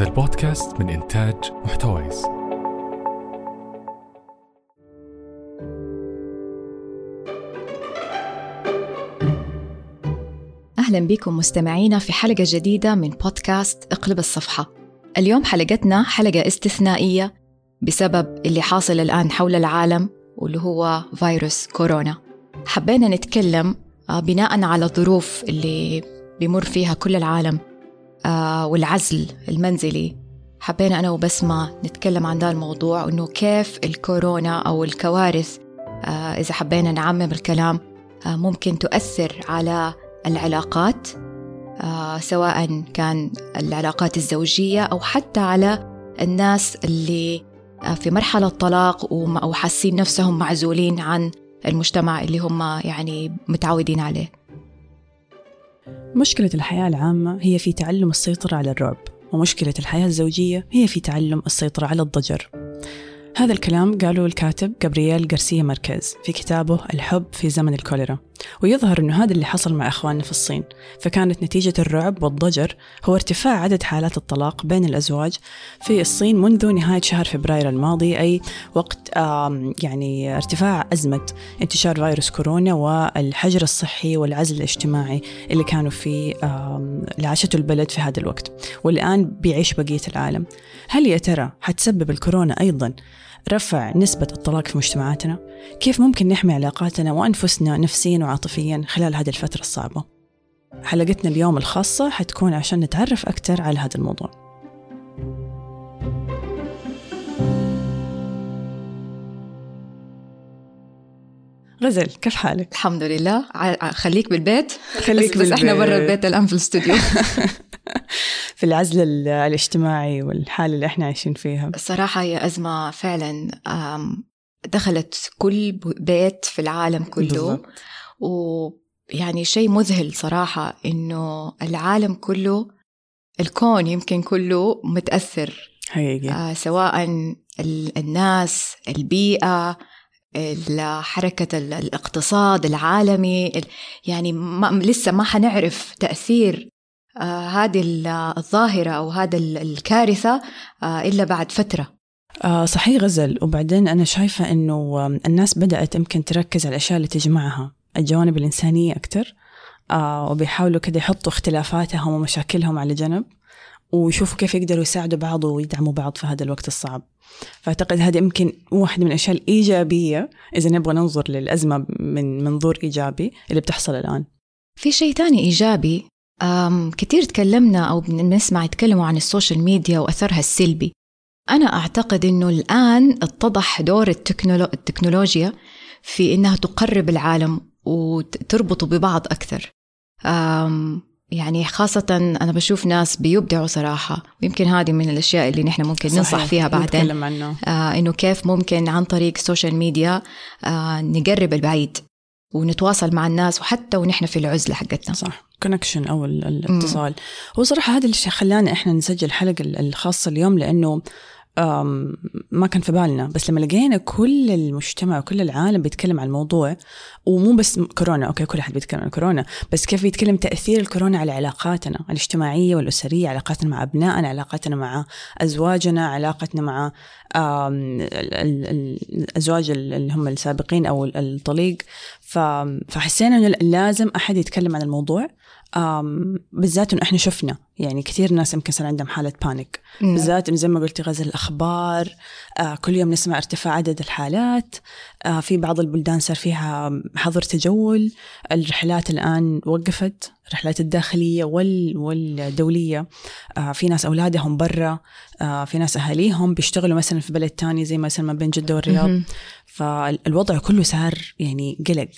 هذا البودكاست من إنتاج محتويس. أهلا بكم مستمعينا في حلقة جديدة من بودكاست اقلب الصفحة. اليوم حلقتنا حلقة استثنائية بسبب اللي حاصل الآن حول العالم واللي هو فيروس كورونا. حبينا نتكلم آه، بناء على الظروف اللي بيمر فيها كل العالم. والعزل المنزلي. حبينا أنا وبسمة نتكلم عن ذا الموضوع وإنه كيف الكورونا أو الكوارث آه، إذا حبينا نعمم الكلام ممكن تؤثر على العلاقات سواء كان العلاقات الزوجية أو حتى على الناس اللي في مرحلة طلاق أو حاسين نفسهم معزولين عن المجتمع اللي هم يعني متعودين عليه. مشكلة الحياة العامة هي في تعلم السيطرة على الرعب ومشكلة الحياة الزوجية هي في تعلم السيطرة على الضجر. هذا الكلام قاله الكاتب جابرييل غارسيا ماركيز في كتابه الحب في زمن الكوليرا. ويظهر أنه هذا اللي حصل مع إخواننا في الصين. فكانت نتيجة الرعب والضجر هو ارتفاع عدد حالات الطلاق بين الأزواج في الصين منذ نهاية شهر فبراير الماضي أي وقت يعني ارتفاع أزمة انتشار فيروس كورونا والحجر الصحي والعزل الاجتماعي اللي كانوا في اللي عاشته البلد في هذا الوقت. والآن بيعيش بقية العالم. هل يا ترى حتسبب الكورونا أيضا رفع نسبة الطلاق في مجتمعاتنا؟ كيف ممكن نحمي علاقاتنا وأنفسنا نفسيا وعاطفيا خلال هذه الفترة الصعبة؟ حلقتنا اليوم الخاصة حتكون عشان نتعرف أكثر على هذا الموضوع غزل كيف حالك؟ الحمد لله خليك بالبيت خليك بس, بالبيت. بس إحنا برا البيت الآن في الاستوديو في العزل الاجتماعي والحالة اللي إحنا عايشين فيها. الصراحة هي أزمة فعلا دخلت كل بيت في العالم كله. ويعني شيء مذهل صراحة إنه العالم كله الكون يمكن كله متأثر. حقيقي. آه سواء الناس البيئة حركة الاقتصاد العالمي يعني ما لسه ما حنعرف تأثير هذه الظاهرة أو هذا الكارثة آه إلا بعد فترة. آه صحيح غزل. وبعدين أنا شايفة أنه الناس بدأت يمكن تركز على الأشياء اللي تجمعها الجوانب الإنسانية أكثر آه وبيحاولوا كده يحطوا اختلافاتهم ومشاكلهم على جنب ويشوفوا كيف يقدروا يساعدوا بعض ويدعموا بعض في هذا الوقت الصعب. فأعتقد هذا يمكن واحدة من الأشياء الإيجابية إذا نبغى ننظر للأزمة من منظور إيجابي اللي بتحصل الآن. في شيء تاني إيجابي كثير تكلمنا أو بنسمع يتكلموا عن السوشيال ميديا وأثرها السلبي أنا أعتقد أنه الآن اتضح دور التكنولو... التكنولوجيا في أنها تقرب العالم وتربطه ببعض أكثر يعني خاصة أنا بشوف ناس بيبدعوا صراحة ويمكن هذه من الأشياء اللي نحن ممكن صحيح. ننصح فيها بعدين عنه. آه إنه كيف ممكن عن طريق السوشيال ميديا آه نقرب البعيد ونتواصل مع الناس وحتى ونحن في العزلة حقتنا. صح. connection أو الاتصال هو صراحة هذا اللي خلانا إحنا نسجل الحلقة الخاصة اليوم لأنه ما كان في بالنا. بس لما لقينا كل المجتمع وكل العالم بيتكلم عن الموضوع ومو بس كورونا okay كل أحد بيتكلم عن كورونا بس كيف بيتكلم تأثير الكورونا على علاقاتنا الاجتماعية والأسرية علاقاتنا مع أبنائنا علاقاتنا مع أزواجنا علاقتنا مع الأزواج اللي هم السابقين أو الطليق. فحسينا إنه لازم أحد يتكلم عن الموضوع. بالذات إنه إحنا شفنا يعني كثير ناس يمكن صار عندهم حالة panic بالذات إنه زي ما قلتي غزل الأخبار آه كل يوم نسمع ارتفاع عدد الحالات. آه في بعض البلدان صار فيها حظر تجول. الرحلات الآن وقفت الرحلات الداخلية وال والدولية. آه في ناس أولادهم برا آه في ناس أهاليهم بيشتغلوا مثلا في بلد تاني زي مثلا ما بين جدة والرياض. فالوضع كله صار يعني قلق.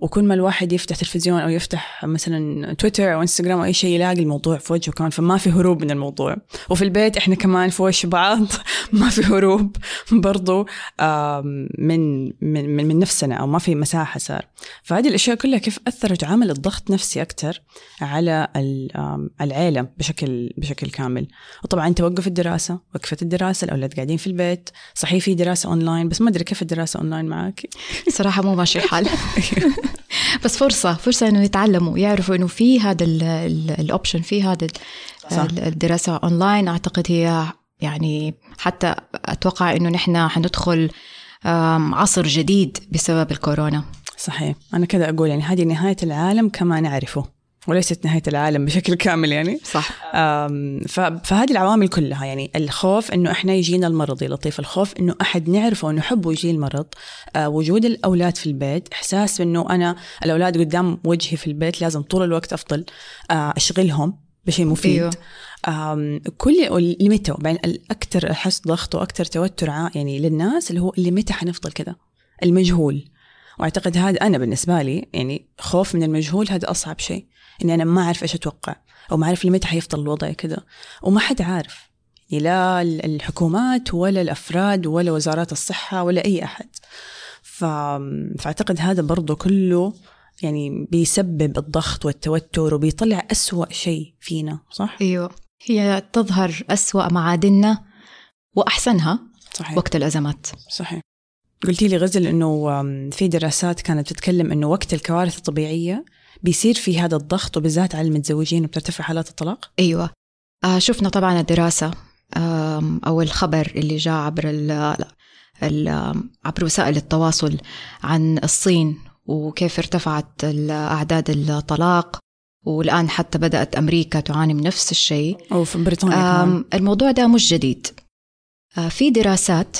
وكل ما الواحد يفتح تلفزيون أو يفتح مثلا تويتر أو إنستغرام أو أي شيء يلاقي الموضوع في وجهه كمان فما في هروب من الموضوع. وفي البيت إحنا كمان في وش بعض ما في هروب برضو من من من نفسنا أو ما في مساحة صار. فهذه الأشياء كلها كيف أثرت عملت ضغط نفسي أكثر على العيلة بشكل بشكل كامل. وطبعا توقف الدراسة وقفت الدراسة الأولاد قاعدين في البيت صحيح في دراسة أونلاين بس ما أدري كيف الدراسة أونلاين معك صراحة مو ماشي الحال. بس فرصة فرصة إنه يتعلموا يعرفوا إنه في هذا الأوبشن في هذا. الدراسة أونلاين أعتقد هي يعني حتى أتوقع إنه نحن حندخل عصر جديد بسبب الكورونا. صحيح. أنا كذا أقول يعني هذه نهاية العالم كما نعرفه. وليست نهاية العالم بشكل كامل يعني. صح. فهذه العوامل كلها يعني. الخوف إنه إحنا يجينا المرض يا لطيف الخوف إنه أحد نعرفه ونحبه يجي المرض. أه وجود الأولاد في البيت إحساس إنه أنا الأولاد قدام وجهي في البيت لازم طول الوقت أفضل أه أشغلهم بشيء مفيد. أيوه. كل لمتى وبعدين الاكثر احس ضغط وأكثر توتر يعني للناس اللي هو اللي متى حنفضل كذا المجهول. وأعتقد هذا أنا بالنسبة لي يعني خوف من المجهول هذا أصعب شيء. إني أنا ما أعرف إيش أتوقع أو ما أعرف لمتى حيفضل الوضع كذا وما حد عارف. يعني لا الحكومات ولا الأفراد ولا وزارات الصحة ولا أي أحد. ف... فأعتقد هذا برضه كله يعني بيسبب الضغط والتوتر وبيطلع أسوأ شيء فينا صح؟ أيوه. هي تظهر أسوأ معادننا وأحسنها صحيح. وقت الأزمات. صحيح. قلتي لي غزل إنه في دراسات كانت تتكلم إنه وقت الكوارث الطبيعية بيصير في هذا الضغط وبالذات على المتزوجين وبترتفع حالات الطلاق؟ أيوة. آه شفنا طبعا الدراسة آم، أو الخبر اللي جاء عبر عبر وسائل التواصل عن الصين وكيف ارتفعت أعداد الطلاق. والآن حتى بدأت أمريكا تعاني من نفس الشيء. أو في بريطانيا الموضوع ده مش جديد. آه، في دراسات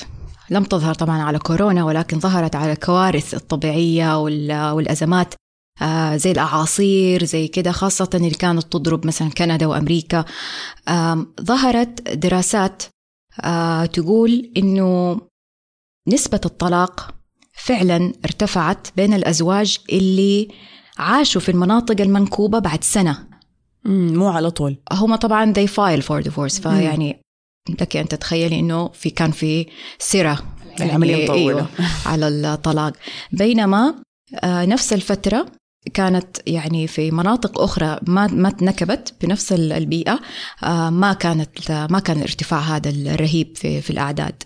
لم تظهر طبعا على كورونا ولكن ظهرت على الكوارث الطبيعية وال- والأزمات آه، زي الأعاصير زي كده خاصة اللي كانت تضرب مثلا كندا وأمريكا. آم، ظهرت دراسات آه، تقول إنه نسبة الطلاق فعلا ارتفعت بين الأزواج اللي عاشوا في المناطق المنكوبة بعد سنة. مو على طول. هم طبعا they file for divorce فيعني لك أن تتخيلي إنه في كان في سرة العملية مطولة. أيوة على الطلاق. بينما آه، نفس الفترة كانت يعني في مناطق أخرى ما ما تنكبت بنفس ال- البيئة آه، ما كانت ما كان الارتفاع هذا الرهيب في في الأعداد.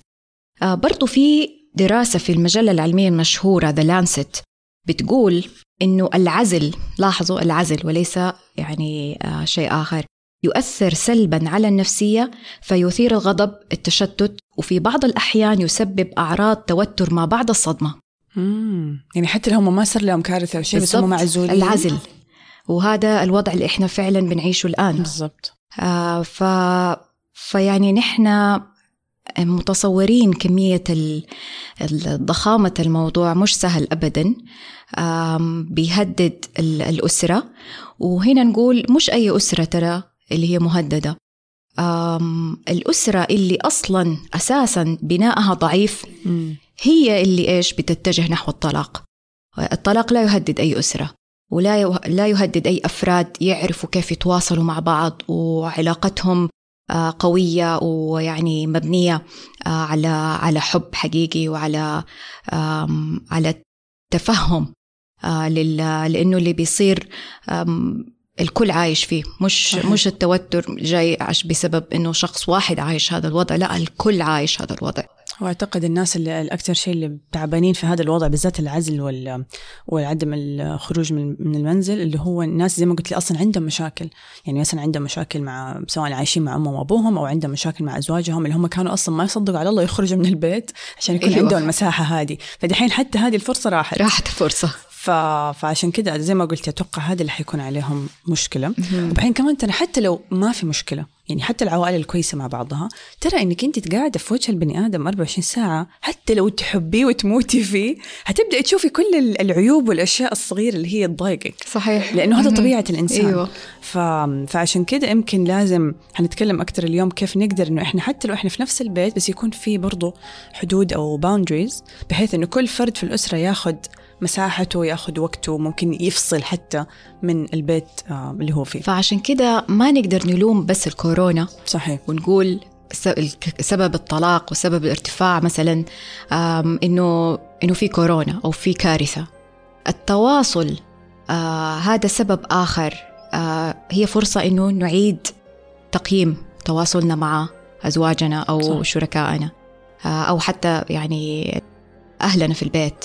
آه، برضو في دراسة في المجلة العلمية المشهورة ذا لانست بتقول إنه العزل لاحظوا العزل وليس يعني آه، شيء آخر يؤثر سلبا على النفسية فيثير الغضب التشتت وفي بعض الأحيان يسبب أعراض توتر ما بعد الصدمة. مم. يعني حتى لو هم ما صار لهم كارثة أو شيء بس هم معزولين. العزل. وهذا الوضع اللي إحنا فعلا بنعيشه الآن. بالضبط. آه ف فيعني نحن متصورين كمية ال- ضخامة الموضوع مش سهل أبدا. بيهدد ال- الأسرة. وهنا نقول مش أي أسرة ترى اللي هي مهددة. الأسرة اللي أصلا أساسا بناءها ضعيف. هي اللي إيش بتتجه نحو الطلاق الطلاق لا يهدد أي أسرة ولا لا يهدد أي أفراد يعرفوا كيف يتواصلوا مع بعض وعلاقتهم قوية ويعني مبنية على على حب حقيقي وعلى على تفهم لأنه اللي بيصير الكل عايش فيه. مش صحيح. مش التوتر جاي عش بسبب إنه شخص واحد عايش هذا الوضع. لا الكل عايش هذا الوضع. وأعتقد الناس اللي الأكثر شيء اللي تعبانين في هذا الوضع بالذات العزل وال وعدم الخروج من من المنزل اللي هو الناس زي ما قلت لي أصلا عندهم مشاكل. يعني مثلا عندهم مشاكل مع سواء عايشين مع أمهم وابوهم أو عندهم مشاكل مع أزواجهم اللي هم كانوا أصلا ما يصدقوا على الله يخرجوا من البيت عشان يكون أيوة. عندهم المساحة هذه. فدحين حتى هذه الفرصة راحت. راحت فرصة ف... فعشان كده زي ما قلت أتوقع هذا اللي حيكون عليهم مشكلة. وبعدين كمان ترى حتى لو ما في مشكلة يعني حتى العوائل الكويسة مع بعضها ترى إنك أنت قاعدة في وجه البني آدم 24 ساعة حتى لو تحبيه وتموتي فيه هتبداي تشوفي كل ال- العيوب والأشياء الصغيرة اللي هي تضايقك. صحيح. لأنه هذا. طبيعة الإنسان. أيوة. ف... فعشان كده يمكن لازم حنتكلم أكثر اليوم كيف نقدر إنه إحنا حتى لو إحنا في نفس البيت بس يكون في برضه حدود أو باوندريز بحيث إنه كل فرد في الأسرة ياخذ مساحته ياخذ وقته ممكن يفصل حتى من البيت آه اللي هو فيه فعشان كده ما نقدر نلوم بس الكورونا صحيح ونقول سبب الطلاق وسبب الارتفاع مثلا إنه إنه في كورونا أو في كارثة التواصل آه هذا سبب آخر آه هي فرصة إنه نعيد تقييم تواصلنا مع أزواجنا أو صح. صح. شركائنا آه أو حتى يعني أهلنا في البيت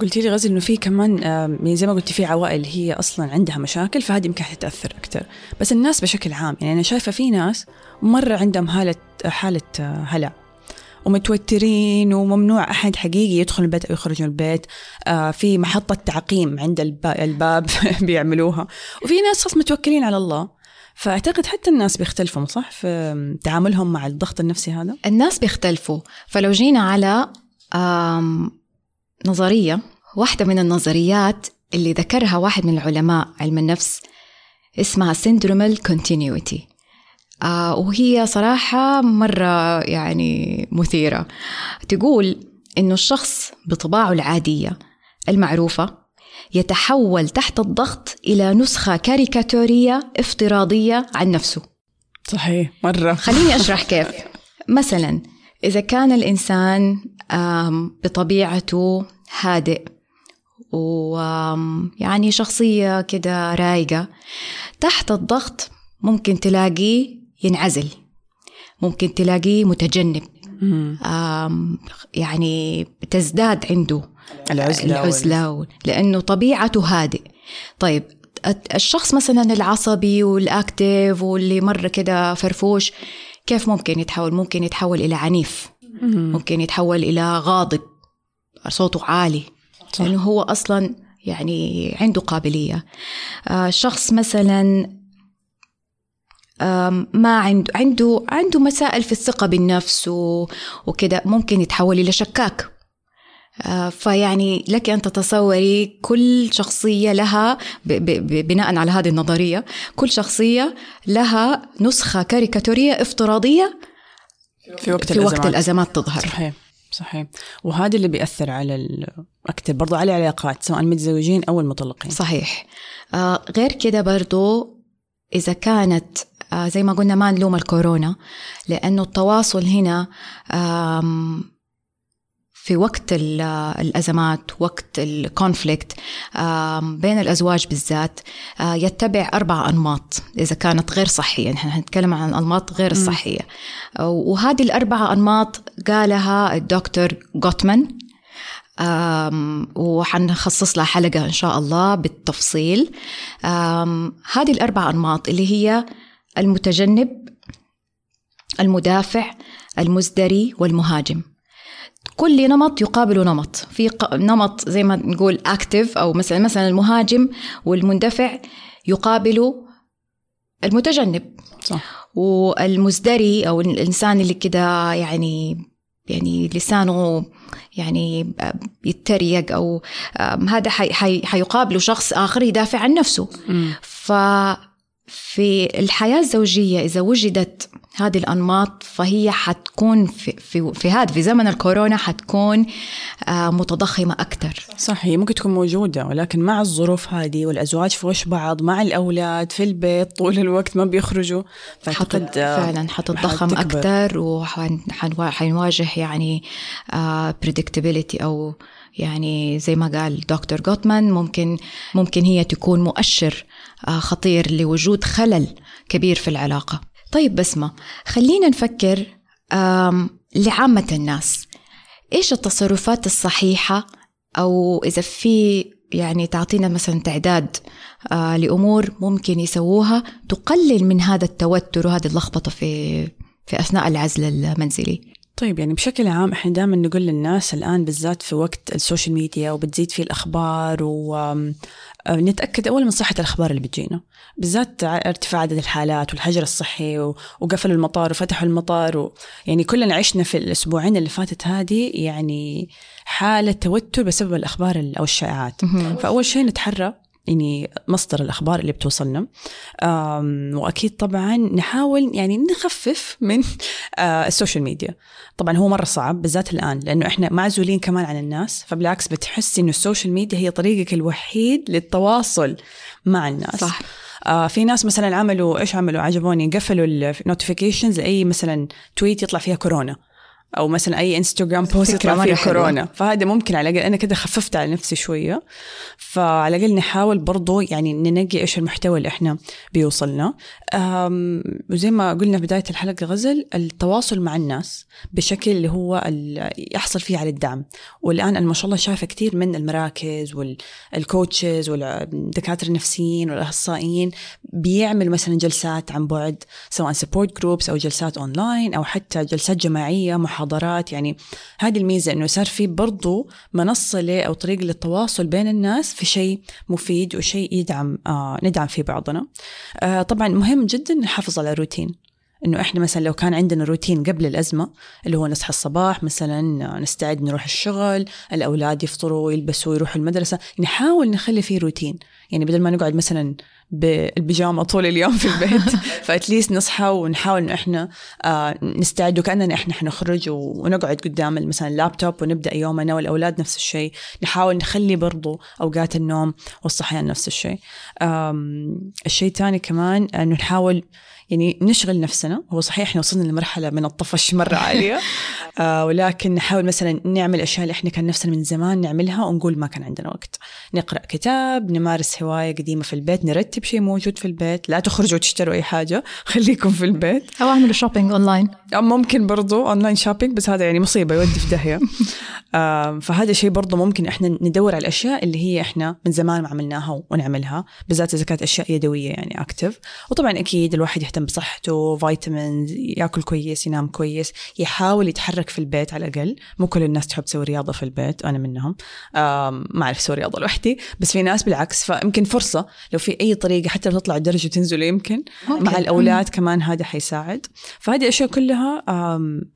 قلتي لي غزل إنه في كمان يعني زي ما قلتي في عوائل هي أصلا عندها مشاكل فهذه يمكن حتتأثر أكثر بس الناس بشكل عام يعني أنا شايفة في ناس مرة عندهم حالة حالة آه، هلع. ومتوترين وممنوع أحد حقيقي يدخل البيت أو يخرج من البيت. آه في محطة تعقيم عند الباب بيعملوها. وفي ناس خلاص متوكلين على الله. فأعتقد حتى الناس بيختلفوا صح؟ في تعاملهم مع الضغط النفسي هذا؟ الناس بيختلفوا. فلو جينا على نظرية واحدة من النظريات اللي ذكرها واحد من العلماء علم النفس اسمها كونتينيوتي آه وهي صراحة مرة يعني مثيرة. تقول إنه الشخص بطباعه العادية المعروفة يتحول تحت الضغط إلى نسخة كاريكاتورية افتراضية عن نفسه. صحيح مرة. خليني أشرح كيف. مثلا إذا كان الإنسان بطبيعته هادئ ويعني شخصية كده رايقة. تحت الضغط ممكن تلاقيه ينعزل ممكن تلاقيه متجنب. يعني تزداد عنده العزلة, العزلة لأنه طبيعته هادئ. طيب الشخص مثلا العصبي والاكتيف واللي مره كده فرفوش كيف ممكن يتحول؟ ممكن يتحول إلى عنيف. ممكن يتحول إلى غاضب. صوته عالي صح. لأنه هو أصلا يعني عنده قابلية آه شخص مثلا ما عنده عنده عنده مسائل في الثقة بالنفس وكذا ممكن يتحول إلى شكاك آه، فيعني لك أن تتصوري كل شخصية لها بناء على هذه النظرية كل شخصية لها نسخة كاريكاتورية افتراضية في وقت, في الأزمات. وقت الأزمات تظهر صحيح صحيح. وهذا اللي بيأثر على أكثر برضو على العلاقات سواء المتزوجين أو المطلقين. صحيح. آه غير كده برضو إذا كانت آه زي ما قلنا ما نلوم الكورونا لأنه التواصل هنا في وقت الأزمات وقت الكونفليكت بين الأزواج بالذات آه، يتبع أربع أنماط إذا كانت غير صحية. نحن نتكلم عن الأنماط غير الصحية وهذه الأربعة أنماط قالها الدكتور جوتمان وحنخصص لها حلقة إن شاء الله بالتفصيل. هذه الأربع أنماط اللي هي المتجنب المدافع المزدري والمهاجم. كل نمط يقابل نمط. في نمط زي ما نقول اكتف أو مثلا مثلا المهاجم والمندفع يقابل المتجنب. صح. والمزدري أو الإنسان اللي كده يعني يعني لسانه يعني يتريق أو هذا حي حي حيقابله شخص آخر يدافع عن نفسه. م. ففي الحياة الزوجية إذا وجدت هذه الأنماط فهي حتكون في في, في هذا في زمن الكورونا حتكون آه، متضخمة أكثر. صح هي ممكن تكون موجودة ولكن مع الظروف هذه والأزواج في وش بعض مع الأولاد في البيت طول الوقت ما بيخرجوا فأعتقد آه، فعلا حتتضخم أكثر وحنواجه يعني آه، أو يعني زي ما قال دكتور جوتمان ممكن ممكن هي تكون مؤشر خطير لوجود خلل كبير في العلاقة. طيب بسمة خلينا نفكر لعامة الناس. إيش التصرفات الصحيحة؟ أو إذا في يعني تعطينا مثلا تعداد آه لأمور ممكن يسووها تقلل من هذا التوتر وهذه اللخبطة في في أثناء العزل المنزلي. طيب يعني بشكل عام إحنا دائما نقول للناس الآن بالذات في وقت السوشيال ميديا وبتزيد فيه الأخبار ونتاكد اول من صحة الأخبار اللي بتجينا. بالذات ارتفاع عدد الحالات والحجر الصحي وقفلوا المطار وفتحوا المطار و يعني كلنا عشنا في الأسبوعين اللي فاتت هذه يعني حالة توتر بسبب الأخبار أو الشائعات. فأول شيء نتحرى يعني مصدر الأخبار اللي بتوصلنا. وأكيد طبعا نحاول يعني نخفف من آه، السوشيال ميديا. طبعا هو مرة صعب بالذات الآن لأنه إحنا معزولين كمان عن الناس. فبالعكس بتحسي إنه السوشيال ميديا هي طريقك الوحيد للتواصل مع الناس. صح. آه في ناس مثلا عملوا إيش عملوا؟ عجبوني قفلوا ال notifications لأي مثلا tweet يطلع فيها كورونا. أو مثلا أي انستغرام post يطلع فيه. كورونا. فهذا ممكن على الأقل أنا كده خففت على نفسي شوية. فعلى الأقل نحاول برضو يعني ننقي إيش المحتوى اللي إحنا بيوصلنا. وزي ما قلنا في بداية الحلقة غزل التواصل مع الناس بشكل اللي هو يحصل فيه على الدعم. والآن أنا ما شاء الله شايفة كثير من المراكز وال coaches والدكاترة النفسيين والأخصائيين بيعمل مثلا جلسات عن بعد سواء support groups أو جلسات اونلاين أو حتى جلسات جماعية محاضرات يعني هذه الميزة إنه صار في برضو منصة ل أو طريقه للتواصل بين الناس في شيء مفيد وشيء يدعم آه ندعم فيه بعضنا. آه طبعا مهم جدا نحافظ على الروتين. إنه إحنا مثلا لو كان عندنا روتين قبل الأزمة اللي هو نصحى الصباح مثلا نستعد نروح الشغل الأولاد يفطروا يلبسوا يروحوا المدرسة نحاول نخلي فيه روتين. يعني بدل ما نقعد مثلا بالبيجامة طول اليوم في البيت. فاتليست نصحى ونحاول انه إحنا آه نستعد وكأننا إحنا حنخرج ونقعد قدام مثلا اللابتوب ونبدأ يومنا والأولاد نفس الشيء. نحاول نخلي برضو أوقات النوم والصحيان نفس الشيء. الشيء الثاني كمان إنه نحاول يعني نشغل نفسنا. هو صحيح إحنا وصلنا لمرحلة من الطفش مرة عالية. آه ولكن نحاول مثلا نعمل أشياء اللي إحنا كان نفسنا من زمان نعملها ونقول ما كان عندنا وقت. نقرأ كتاب نمارس هواية قديمة في البيت نرتب شيء موجود في البيت. لا تخرجوا تشتروا أي حاجة خليكم في البيت. أو أعملوا shopping online أو ممكن برضو online shopping بس هذا يعني مصيبة يودي في داهية. آم، فهذا شيء برضو ممكن إحنا ندور على الأشياء اللي هي إحنا من زمان ما عملناها ونعملها بالذات إذا كانت أشياء يدوية يعني active وطبعا أكيد الواحد يهتم بصحته vitamins ياكل كويس ينام كويس يحاول يتحرك في البيت على الأقل. مو كل الناس تحب تسوي رياضة في البيت أنا منهم. ما أعرف أسوي رياضة لوحدي. بس في ناس بالعكس فيمكن فرصة. لو في أي طريقة حتى لو تطلع الدرج وتنزل يمكن. ممكن. مع الأولاد كمان هذا حيساعد. فهذه الأشياء كلها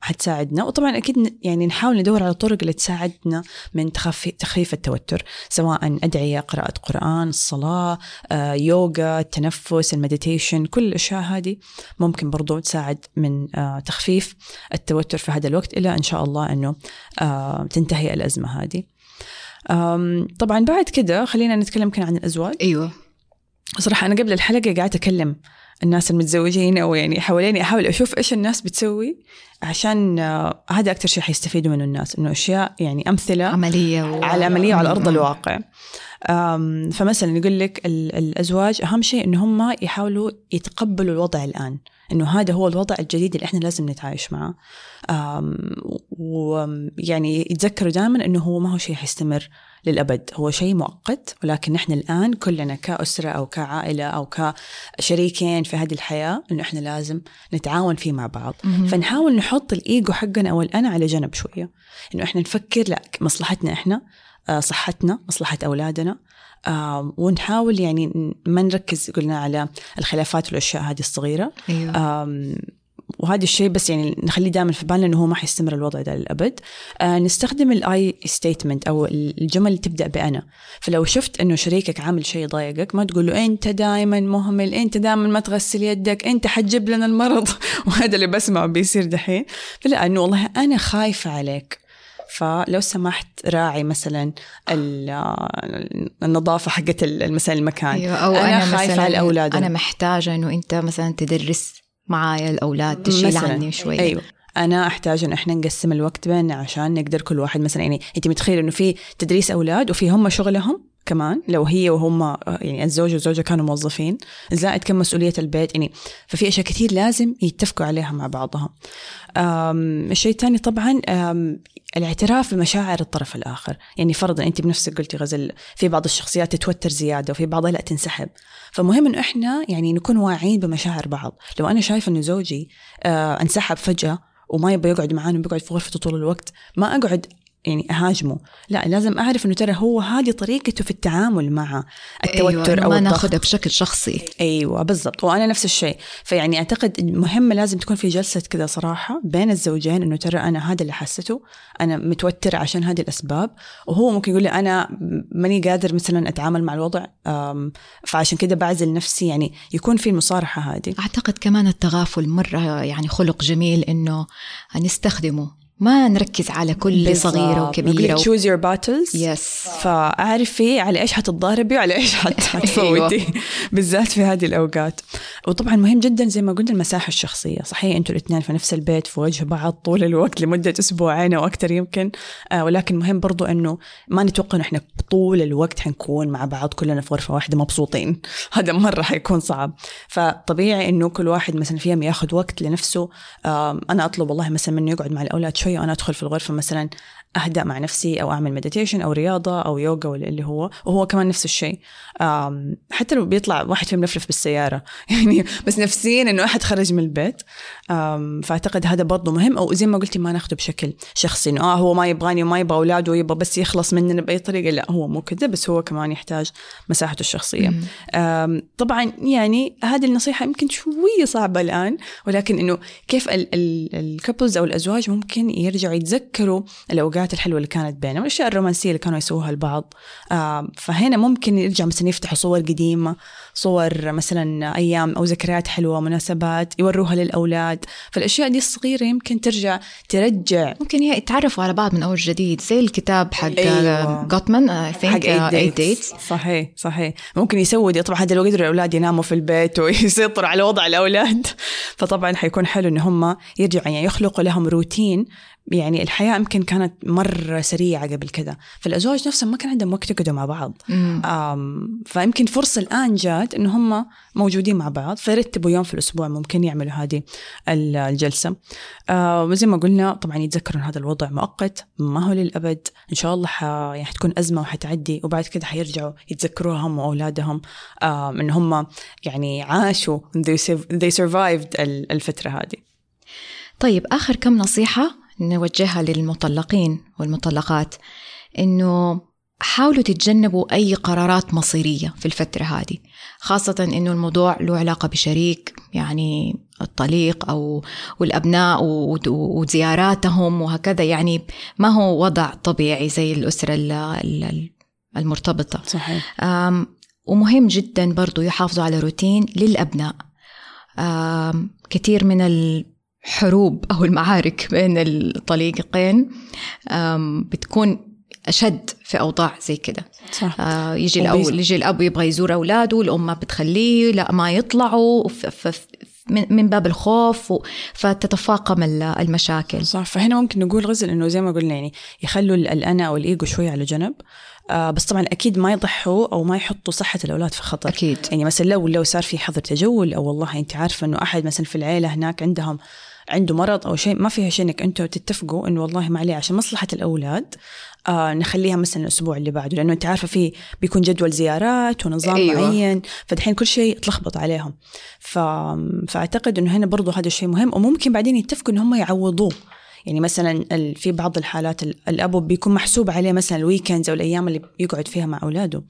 حتساعدنا. وطبعا أكيد يعني نحاول ندور على الطرق اللي تساعدنا من تخفي تخفيف التوتر. سواء أدعية قراءة قرآن الصلاة آه، يوغا التنفس المديتيشن كل الأشياء هذه ممكن برضو تساعد من آه، تخفيف التوتر في هذا الوقت. إلى إن شاء الله أنه آه، تنتهي الأزمة هذه. طبعا بعد كده خلينا نتكلم كان عن الأزواج. أيوه. صراحة أنا قبل الحلقة قاعدة أكلم الناس المتزوجين أو يعني حواليني أحاول أشوف إيش الناس بتسوي عشان آه، هذا أكثر شيء حيستفيدوا منه الناس إنه أشياء يعني أمثلة عملية و... على عملية وعلى أرض مم. الواقع. فمثلا يقول لك ال- الأزواج أهم شيء إن هم يحاولوا يتقبلوا الوضع الآن. إنه هذا هو الوضع الجديد اللي إحنا لازم نتعايش معه. ويعني يتذكروا دائما إنه هو ما هو شيء حيستمر للأبد. هو شيء مؤقت ولكن نحن الآن كلنا كأسرة أو كعائلة أو كشريكين في هذه الحياة إنه إحنا لازم نتعاون فيه مع بعض. فنحاول نحط الإيجو حقنا أو الأنا على جنب شوية. إنه إحنا نفكر لأ مصلحتنا إحنا آه، صحتنا مصلحة أولادنا آم، ونحاول يعني ما نركز قلنا على الخلافات والأشياء هذه الصغيرة. أيوه. آم، وهذا الشيء بس يعني نخليه دائما في بالنا إنه هو ما حيستمر الوضع ده للابد آه نستخدم ال I statement أو الجمل اللي تبدأ بأنا. فلو شفت إنه شريكك عامل شيء يضايقك ما تقول له أنت دائما مهمل أنت دائما ما تغسل يدك أنت حتجيب لنا المرض. وهذا اللي بسمعه بيصير دحين. فلا إنه والله أنا خايفة عليك. فلو سمحت راعي مثلا ال- النظافة حقت مثلا المكان أو أنا أنا, خايفة مثلا على أولادنا. أنا محتاجة إنه أنت مثلا تدرس معايا الأولاد تشيل. عني شوي أيوه أنا أحتاج إن إحنا نقسم الوقت بيننا عشان نقدر كل واحد مثلا يعني أنت متخيل إنه في تدريس أولاد وفي هم شغلهم كمان لو هي وهم يعني الزوج والزوجة كانوا موظفين زائد كم مسؤولية البيت يعني ففي أشياء كثير لازم يتفقوا عليها مع بعضها. الشيء الثاني طبعا الاعتراف بمشاعر الطرف الآخر، يعني فرضا أنت بنفسك قلتي غزل في بعض الشخصيات تتوتر زيادة وفي بعضها لا تنسحب، فمهم إنه إحنا يعني نكون واعيين بمشاعر بعض، لو أنا شايفة إنه زوجي آه انسحب فجأة وما يبغى يقعد معانا وبيقعد في غرفته طول الوقت ما أقعد يعني أهاجمه. لا لازم أعرف إنه ترى هو هذه طريقته في التعامل مع التوتر أيوة أو ما ناخذها بشكل شخصي. أيوه بالضبط. وأنا نفس الشيء. فيعني أعتقد مهمه لازم تكون في جلسة كذا صراحة بين الزوجين إنه ترى أنا هذا اللي حسيته. أنا متوتر عشان هذه الأسباب. وهو ممكن يقول لي أنا ماني قادر مثلا أتعامل مع الوضع فعشان كده بعزل نفسي. يعني يكون في المصارحة هذه. أعتقد كمان التغافل مرة يعني خلق جميل إنه نستخدمه. ما نركز على كل صغيرة وكبيرة و... choose your battles yes فأعرفي على إيش حتتضاربي وعلى إيش حت- حتفوتي. بالذات في هذه الأوقات. وطبعا مهم جدا زي ما قلنا المساحة الشخصية. صحيح أنتوا الإثنين في نفس البيت في وجه بعض طول الوقت لمدة أسبوعين أو أكثر يمكن. آه ولكن مهم برضو إنه ما نتوقع إنه إحنا طول الوقت حنكون مع بعض كلنا في غرفة واحدة مبسوطين. هذا مرة حيكون صعب. فطبيعي إنه كل واحد مثلا فيهم ياخذ وقت لنفسه. آه أنا أطلب والله مثلا منه يقعد مع الأولاد شوية وأنا أدخل في الغرفة مثلا أهدأ مع نفسي أو أعمل مديتيشن أو رياضة أو يوغا ولا اللي هو وهو كمان نفس الشيء. حتى لو بيطلع واحد فيهم يلفلف بالسيارة. يعني بس نفسيا إنه أحد خرج من البيت. فأعتقد هذا برضه مهم. أو زي ما قلتي ما ناخذه بشكل شخصي. إنه آه هو ما يبغاني وما يبغى أولاده ويبغى بس يخلص مننا بأي طريقة. لا هو مو كذا. بس هو كمان يحتاج مساحته الشخصية. طبعا يعني هذه النصيحة يمكن شوية صعبة الآن. ولكن إنه كيف الكابلز أو الأزواج ممكن يرجعوا يتذكروا الأوقات الحلوة اللي كانت بينهم الأشياء الرومانسية اللي كانوا يسووها البعض فهنا ممكن يرجع مثلا يفتحوا صور قديمة صور مثلا أيام أو ذكريات حلوة مناسبات يوروها للأولاد. فالأشياء دي الصغيرة يمكن ترجع ترجع. ممكن يتعرفوا على بعض من أول جديد زي الكتاب حق أيوة. جوتمان I think 8 dates صحيح صحيح. ممكن يسوي دي طبعا هذا لو قدروا الأولاد يناموا في البيت ويسيطروا على وضع الأولاد. فطبعا حيكون حلو إن هم يرجعوا يعني يخلقوا لهم روتين يعني الحياة يمكن كانت مرة سريعة قبل كذا. فالأزواج نفسهم ما كان عندهم وقت يقعدوا مع بعض. فيمكن فرصة الآن جات إن هم موجودين مع بعض فيرتبوا يوم في الأسبوع ممكن يعملوا هذه الجلسة. آه وزي ما قلنا طبعا يتذكروا هذا الوضع مؤقت ما هو للأبد. إن شاء الله ح... يعني حتكون أزمة وحتعدي وبعد كده حيرجعوا يتذكروها هم وأولادهم. آه إن هم يعني عاشوا they survived الفترة هذه. طيب آخر كم نصيحة؟ نوجهها للمطلقين والمطلقات إنه حاولوا تتجنبوا أي قرارات مصيرية في الفترة هذه خاصة إنه الموضوع له علاقة بشريك يعني الطليق أو والأبناء وزياراتهم وهكذا يعني ما هو وضع طبيعي زي الأسرة المرتبطة. صحيح. ومهم جدا برضو يحافظوا على روتين للأبناء. كثير من حروب أو المعارك بين الطليقين بتكون أشد في أوضاع زي كده. صح. آه يجي الأب يجي الأب يبغى يزور أولاده الأم ما بتخليه لا ما يطلعوا من باب الخوف فتتفاقم المشاكل. صح. فهنا ممكن نقول غزل إنه زي ما قلنا يعني يخلوا الأنا أو الإيجو شوي على جنب. آه بس طبعا أكيد ما يضحوا أو ما يحطوا صحة الأولاد في خطر. أكيد. يعني مثلا لو لو صار في حظر تجول أو والله أنت عارفة إنه أحد مثلا في العيلة هناك عندهم عنده مرض أو شيء ما فيها شيء إنك أنتم تتفقوا إنه والله ما عليه عشان مصلحة الأولاد. آه نخليها مثلا الأسبوع اللي بعده لأنه أنت عارفة في بيكون جدول زيارات ونظام أيوة. معين فدحين كل شيء تلخبط عليهم. ف... فأعتقد إنه هنا برضو هذا الشيء مهم وممكن بعدين يتفقوا ان هم يعوضوه. يعني مثلا في بعض الحالات الأب بيكون محسوب عليه مثلا الويكندز أو الأيام اللي بيقعد فيها مع أولاده.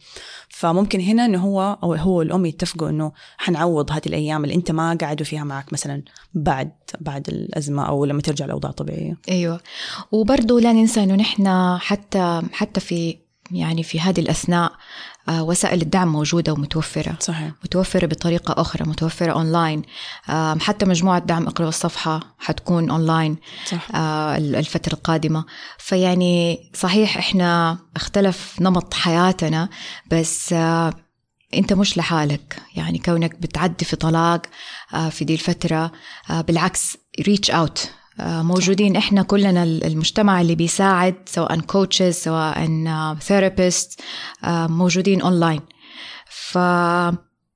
فممكن هنا إنه هو أو هو والأم يتفقوا إنه حنعوض هذه الأيام اللي أنت ما قعدوا فيها معك مثلا بعد بعد الأزمة أو لما ترجع الأوضاع طبيعية. أيوة. وبرضه لا ننسى إنه نحن حتى حتى في يعني في هذه الأثناء آه، وسائل الدعم موجودة ومتوفرة. صحيح. متوفرة بطريقة أخرى متوفرة أونلاين حتى مجموعة دعم اقرأ الصفحة حتكون أونلاين صح. آه، الفترة القادمة. فيعني صحيح إحنا اختلف نمط حياتنا بس آه، أنت مش لحالك. يعني كونك بتعدي في طلاق في دي الفترة بالعكس reach out آه، موجودين إحنا كلنا المجتمع اللي بيساعد سواء coaches سواء therapist آه، موجودين اونلاين ف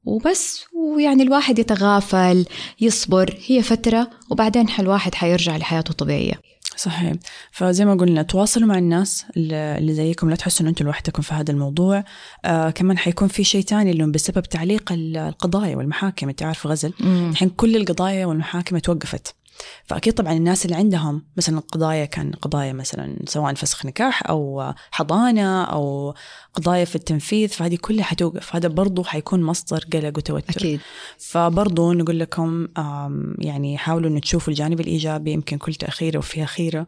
وبس ويعني الواحد يتغافل يصبر هي فترة وبعدين الواحد حيرجع لحياته الطبيعية. صحيح. فزي ما قلنا تواصلوا مع الناس اللي زيكم لا تحسوا إن أنتم لوحدكم في هذا الموضوع. آه كمان حيكون في شيء ثاني اللي بسبب تعليق القضايا والمحاكم. أنت عارف غزل؟ الحين كل القضايا والمحاكم توقفت. فأكيد طبعا الناس اللي عندهم مثلا قضايا كان قضايا مثلا سواء فسخ نكاح أو حضانة أو قضايا في التنفيذ فهذه كلها حتوقف. هذا برضو حيكون مصدر قلق وتوتر. أكيد. فبرضو نقول لكم يعني حاولوا أن تشوفوا الجانب الإيجابي يمكن كل تأخيرة وفيها خيرة.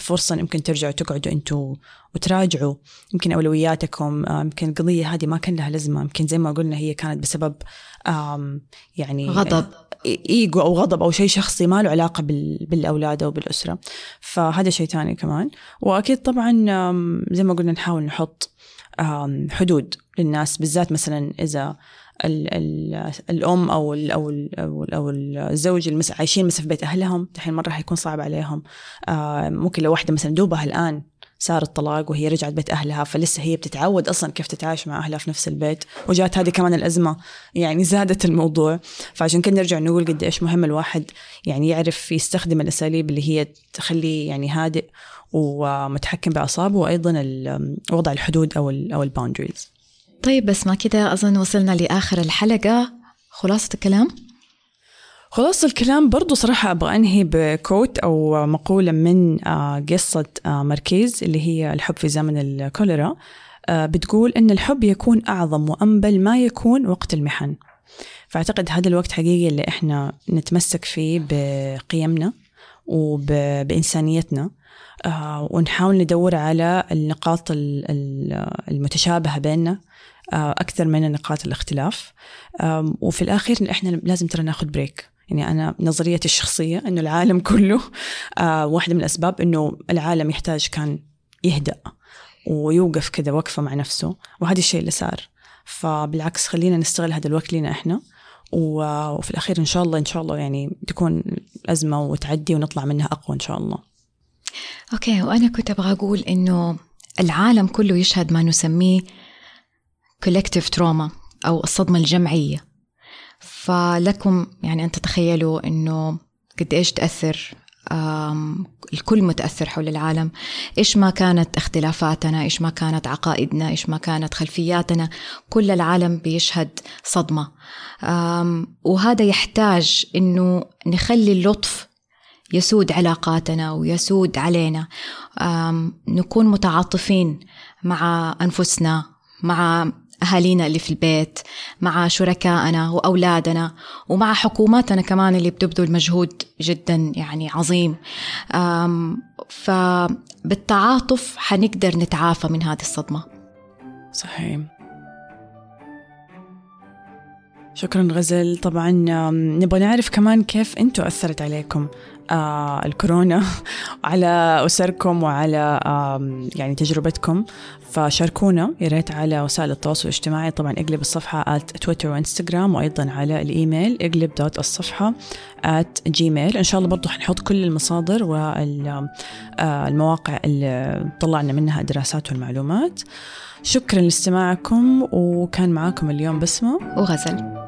فرصة يمكن ترجعوا تقعدوا أنتوا وتراجعوا. يمكن أولوياتكم يمكن القضية هذه ما كان لها لازمة. يمكن زي ما قلنا هي كانت بسبب يعني غضب. إيجو أو غضب أو شيء شخصي ما له علاقة بالأولاد أو بالأسرة. فهذا شيء ثاني كمان. وأكيد طبعا زي ما قلنا نحاول نحط حدود للناس. بالذات مثلا إذا ال ال الأم أو ال أو ال أو, ال أو الزوج اللي عايشين مثلا في بيت أهلهم دحين مرة حيكون صعب عليهم. آه ممكن لو واحدة مثلا دوبها الآن صار الطلاق وهي رجعت بيت أهلها فلسه هي بتتعود أصلا كيف تتعايش مع أهلها في نفس البيت. وجات هذه كمان الأزمة يعني زادت الموضوع. فعشان كده نرجع نقول قد إيش مهم الواحد يعني يعرف يستخدم الأساليب اللي هي تخليه يعني هادئ ومتحكم بأعصابه وأيضا وضع الحدود أو ال أو الباوندريز. طيب بس ما كده أظن وصلنا لآخر الحلقة. خلاصة الكلام. خلاص الكلام برضو صراحة أبغى أنهي بكوت أو مقولة من آه، قصة آه، ماركيز اللي هي الحب في زمن الكوليرا. آه، بتقول أن الحب يكون أعظم وأنبل ما يكون وقت المحن. فأعتقد هذا الوقت حقيقي اللي إحنا نتمسك فيه بقيمنا وبإنسانيتنا ونحاول ندور على النقاط المتشابهة بيننا أكثر من نقاط الاختلاف. وفي الأخير إحنا لازم ترى ناخذ بريك يعني أنا نظريتي الشخصية إنه العالم كله آه واحدة من الأسباب إنه العالم يحتاج كان يهدأ ويوقف كذا وقفة مع نفسه وهذا الشيء اللي صار. فبالعكس خلينا نستغل هذا الوقت لنا إحنا وفي الأخير إن شاء الله إن شاء الله يعني تكون أزمة وتعدي ونطلع منها أقوى إن شاء الله. أوكي وأنا كنت أبغى أقول إنه العالم كله يشهد ما نسميه collective trauma أو الصدمة الجمعية. فلكم يعني أن تتخيلوا أنه قد إيش تأثر الكل متأثر حول العالم. إيش ما كانت اختلافاتنا إيش ما كانت عقائدنا إيش ما كانت خلفياتنا كل العالم بيشهد صدمة. وهذا يحتاج أنه نخلي اللطف يسود علاقاتنا ويسود علينا. نكون متعاطفين مع أنفسنا مع أهالينا اللي في البيت مع شركائنا وأولادنا ومع حكوماتنا كمان اللي بتبذل مجهود جدا يعني عظيم. فبالتعاطف حنقدر نتعافى من هذه الصدمة. صحيح. شكرا غزل. طبعا نبغى نعرف كمان كيف أنتم أثرت عليكم. آه الكورونا على أسركم وعلى آه يعني تجربتكم. فشاركونا يا ريت على وسائل التواصل الاجتماعي. طبعا إقلب الصفحة at تويتر وانستغرام وأيضا على الإيميل إقلب دوت الصفحة at جيميل إن شاء الله برضو حنحط كل المصادر والمواقع اللي طلعنا منها الدراسات والمعلومات. شكرا لاستماعكم وكان معاكم اليوم بسمة وغزل.